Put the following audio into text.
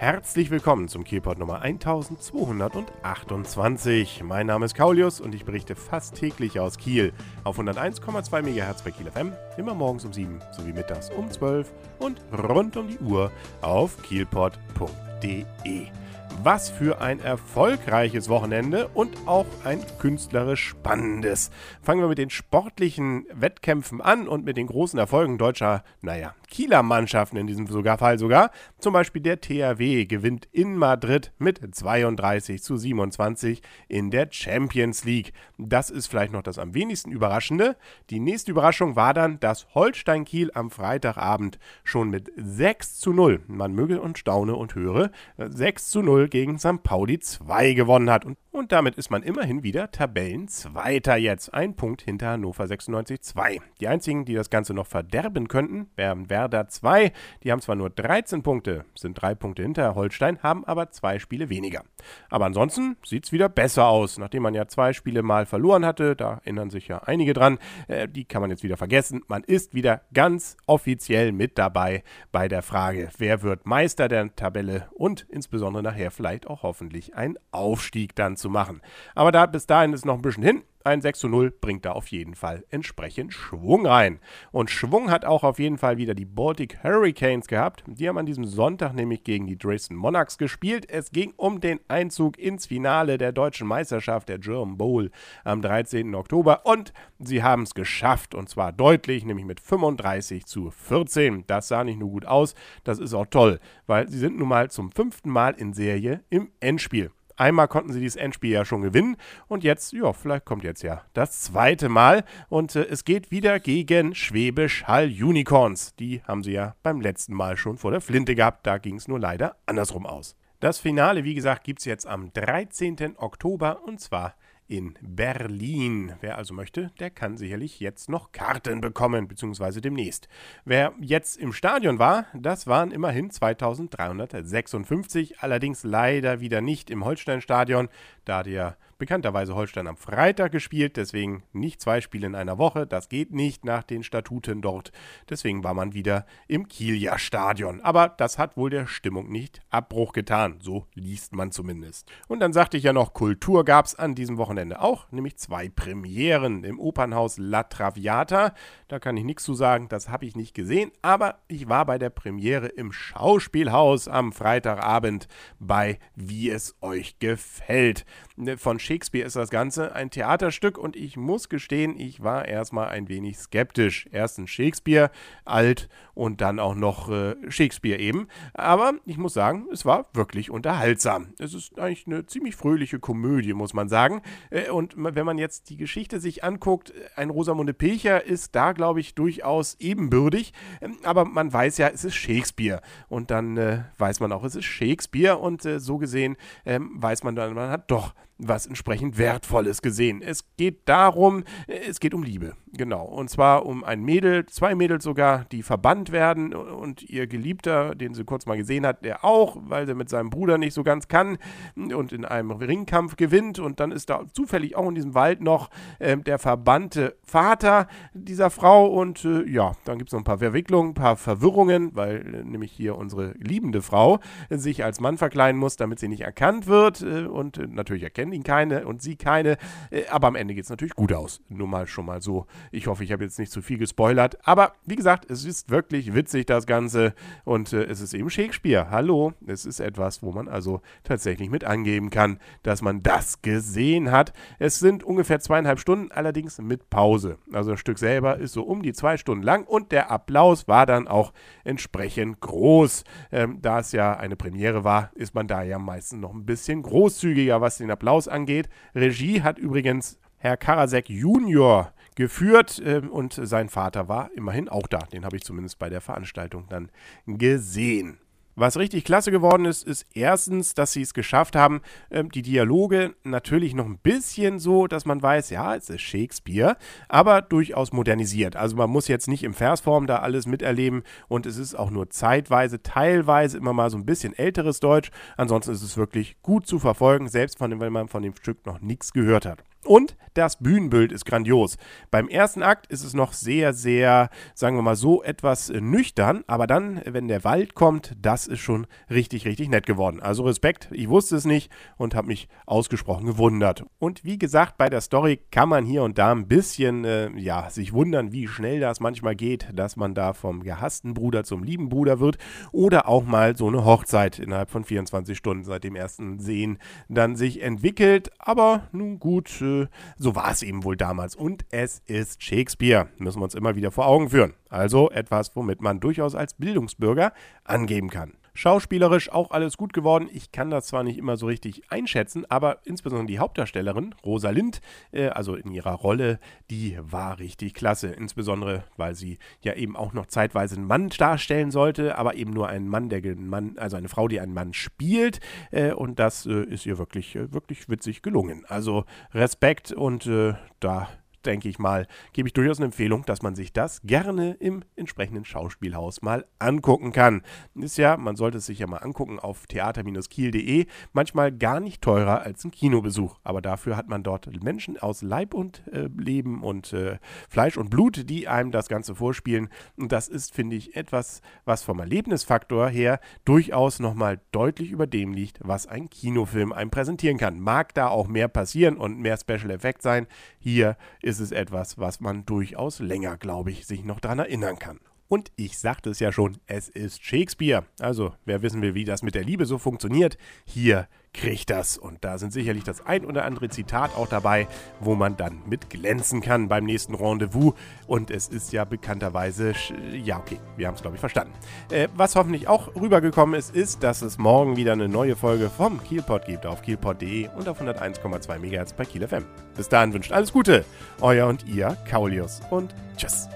Herzlich willkommen zum Kielpot Nummer 1228. Mein Name ist Kaulius und ich berichte fast täglich aus Kiel auf 101,2 MHz bei Kiel FM, immer morgens um 7 sowie mittags um 12 und rund um die Uhr auf kielpot.de. Was für ein erfolgreiches Wochenende und auch ein künstlerisch spannendes. Fangen wir mit den sportlichen Wettkämpfen an und mit den großen Erfolgen deutscher, naja, Kieler Mannschaften in diesem sogar Fall sogar. Zum Beispiel der THW gewinnt in Madrid mit 32 zu 27 in der Champions League. Das ist vielleicht noch das am wenigsten Überraschende. Die nächste Überraschung war dann, dass Holstein Kiel am Freitagabend schon mit 6 zu 0, man möge und staune und höre, 6 zu 0 gegen St. Pauli 2 gewonnen hat. Und, und damit ist man immerhin wieder Tabellenzweiter jetzt. Ein Punkt hinter Hannover 96 2. Die einzigen, die das Ganze noch verderben könnten, wären Werder 2. Die haben zwar nur 13 Punkte, sind drei Punkte hinter Holstein, haben aber zwei Spiele weniger. Aber ansonsten sieht es wieder besser aus. Nachdem man ja zwei Spiele mal verloren hatte, da erinnern sich ja einige dran, äh, die kann man jetzt wieder vergessen. Man ist wieder ganz offiziell mit dabei bei der Frage, wer wird Meister der Tabelle und insbesondere nachher vielleicht auch hoffentlich einen Aufstieg dann zu machen. Aber da bis dahin ist noch ein bisschen hin. Ein 6 zu 0 bringt da auf jeden Fall entsprechend Schwung rein. Und Schwung hat auch auf jeden Fall wieder die Baltic Hurricanes gehabt. Die haben an diesem Sonntag nämlich gegen die Dresden Monarchs gespielt. Es ging um den Einzug ins Finale der deutschen Meisterschaft, der German Bowl, am 13. Oktober. Und sie haben es geschafft. Und zwar deutlich, nämlich mit 35 zu 14. Das sah nicht nur gut aus, das ist auch toll, weil sie sind nun mal zum fünften Mal in Serie im Endspiel. Einmal konnten sie dieses Endspiel ja schon gewinnen und jetzt, ja, vielleicht kommt jetzt ja das zweite Mal und äh, es geht wieder gegen Schwäbisch Hall Unicorns. Die haben sie ja beim letzten Mal schon vor der Flinte gehabt, da ging es nur leider andersrum aus. Das Finale, wie gesagt, gibt es jetzt am 13. Oktober und zwar in Berlin. Wer also möchte, der kann sicherlich jetzt noch Karten bekommen, beziehungsweise demnächst. Wer jetzt im Stadion war, das waren immerhin 2356, allerdings leider wieder nicht im Holstein-Stadion, da der bekannterweise Holstein am Freitag gespielt, deswegen nicht zwei Spiele in einer Woche. Das geht nicht nach den Statuten dort. Deswegen war man wieder im Kieler Stadion. Aber das hat wohl der Stimmung nicht Abbruch getan. So liest man zumindest. Und dann sagte ich ja noch, Kultur gab es an diesem Wochenende auch, nämlich zwei Premieren im Opernhaus La Traviata. Da kann ich nichts zu sagen, das habe ich nicht gesehen. Aber ich war bei der Premiere im Schauspielhaus am Freitagabend bei Wie es euch gefällt. Von Shakespeare ist das Ganze ein Theaterstück und ich muss gestehen, ich war erstmal ein wenig skeptisch. Erstens Shakespeare, alt und dann auch noch äh, Shakespeare eben. Aber ich muss sagen, es war wirklich unterhaltsam. Es ist eigentlich eine ziemlich fröhliche Komödie, muss man sagen. Äh, und wenn man jetzt die Geschichte sich anguckt, ein Rosamunde Pilcher ist da, glaube ich, durchaus ebenbürtig. Ähm, aber man weiß ja, es ist Shakespeare. Und dann äh, weiß man auch, es ist Shakespeare. Und äh, so gesehen ähm, weiß man dann, man hat doch was entsprechend Wertvolles gesehen. Es geht darum, es geht um Liebe, genau. Und zwar um ein Mädel, zwei Mädels sogar, die verbannt werden und ihr Geliebter, den sie kurz mal gesehen hat, der auch, weil er mit seinem Bruder nicht so ganz kann und in einem Ringkampf gewinnt. Und dann ist da zufällig auch in diesem Wald noch äh, der verbannte Vater dieser Frau. Und äh, ja, dann gibt es noch ein paar Verwicklungen, ein paar Verwirrungen, weil äh, nämlich hier unsere liebende Frau sich als Mann verkleiden muss, damit sie nicht erkannt wird. Äh, und äh, natürlich erkennt ihn keine und sie keine. Äh, aber am Ende geht es natürlich gut aus. Nur mal schon mal so. Ich hoffe, ich habe jetzt nicht zu viel gespoilert. Aber wie gesagt, es ist wirklich witzig, das Ganze. Und äh, es ist eben Shakespeare. Hallo. Es ist etwas, wo man also tatsächlich mit angeben kann, dass man das gesehen hat. Es sind ungefähr zweieinhalb Stunden, allerdings mit Pause. Also das Stück selber ist so um die zwei Stunden lang und der Applaus war dann auch entsprechend groß. Ähm, da es ja eine Premiere war, ist man da ja meistens noch ein bisschen großzügiger, was den Applaus Applaus angeht. Regie hat übrigens Herr Karasek Junior geführt äh, und sein Vater war immerhin auch da. Den habe ich zumindest bei der Veranstaltung dann gesehen. Was richtig klasse geworden ist, ist erstens, dass sie es geschafft haben, ähm, die Dialoge natürlich noch ein bisschen so, dass man weiß, ja, es ist Shakespeare, aber durchaus modernisiert. Also man muss jetzt nicht im Versform da alles miterleben und es ist auch nur zeitweise, teilweise immer mal so ein bisschen älteres Deutsch. Ansonsten ist es wirklich gut zu verfolgen, selbst von dem, wenn man von dem Stück noch nichts gehört hat. Und das Bühnenbild ist grandios. Beim ersten Akt ist es noch sehr, sehr, sagen wir mal so, etwas äh, nüchtern, aber dann, wenn der Wald kommt, das ist schon richtig, richtig nett geworden. Also Respekt, ich wusste es nicht und habe mich ausgesprochen gewundert. Und wie gesagt, bei der Story kann man hier und da ein bisschen, äh, ja, sich wundern, wie schnell das manchmal geht, dass man da vom gehassten Bruder zum lieben Bruder wird oder auch mal so eine Hochzeit innerhalb von 24 Stunden seit dem ersten Sehen dann sich entwickelt. Aber nun gut, äh, so war es eben wohl damals. Und es ist Shakespeare, müssen wir uns immer wieder vor Augen führen. Also etwas, womit man durchaus als Bildungsbürger angeben kann. Schauspielerisch auch alles gut geworden. Ich kann das zwar nicht immer so richtig einschätzen, aber insbesondere die Hauptdarstellerin, Rosalind, äh, also in ihrer Rolle, die war richtig klasse. Insbesondere, weil sie ja eben auch noch zeitweise einen Mann darstellen sollte, aber eben nur einen Mann, der einen Mann, also eine Frau, die einen Mann spielt. Äh, und das äh, ist ihr wirklich, äh, wirklich witzig gelungen. Also Respekt und äh, da denke ich mal, gebe ich durchaus eine Empfehlung, dass man sich das gerne im entsprechenden Schauspielhaus mal angucken kann. Ist ja, man sollte es sich ja mal angucken auf theater-kiel.de, manchmal gar nicht teurer als ein Kinobesuch. Aber dafür hat man dort Menschen aus Leib und äh, Leben und äh, Fleisch und Blut, die einem das Ganze vorspielen. Und das ist, finde ich, etwas, was vom Erlebnisfaktor her durchaus nochmal deutlich über dem liegt, was ein Kinofilm einem präsentieren kann. Mag da auch mehr passieren und mehr Special Effect sein. Hier ist ist es etwas, was man durchaus länger, glaube ich, sich noch daran erinnern kann. Und ich sagte es ja schon, es ist Shakespeare. Also, wer wissen will, wie das mit der Liebe so funktioniert, hier kriegt das. Und da sind sicherlich das ein oder andere Zitat auch dabei, wo man dann mit glänzen kann beim nächsten Rendezvous. Und es ist ja bekannterweise, ja okay, wir haben es glaube ich verstanden. Äh, was hoffentlich auch rübergekommen ist, ist, dass es morgen wieder eine neue Folge vom Kielpot gibt auf kielpot.de und auf 101,2 MHz bei Kiel FM. Bis dahin wünscht alles Gute, euer und ihr Kaulius und tschüss.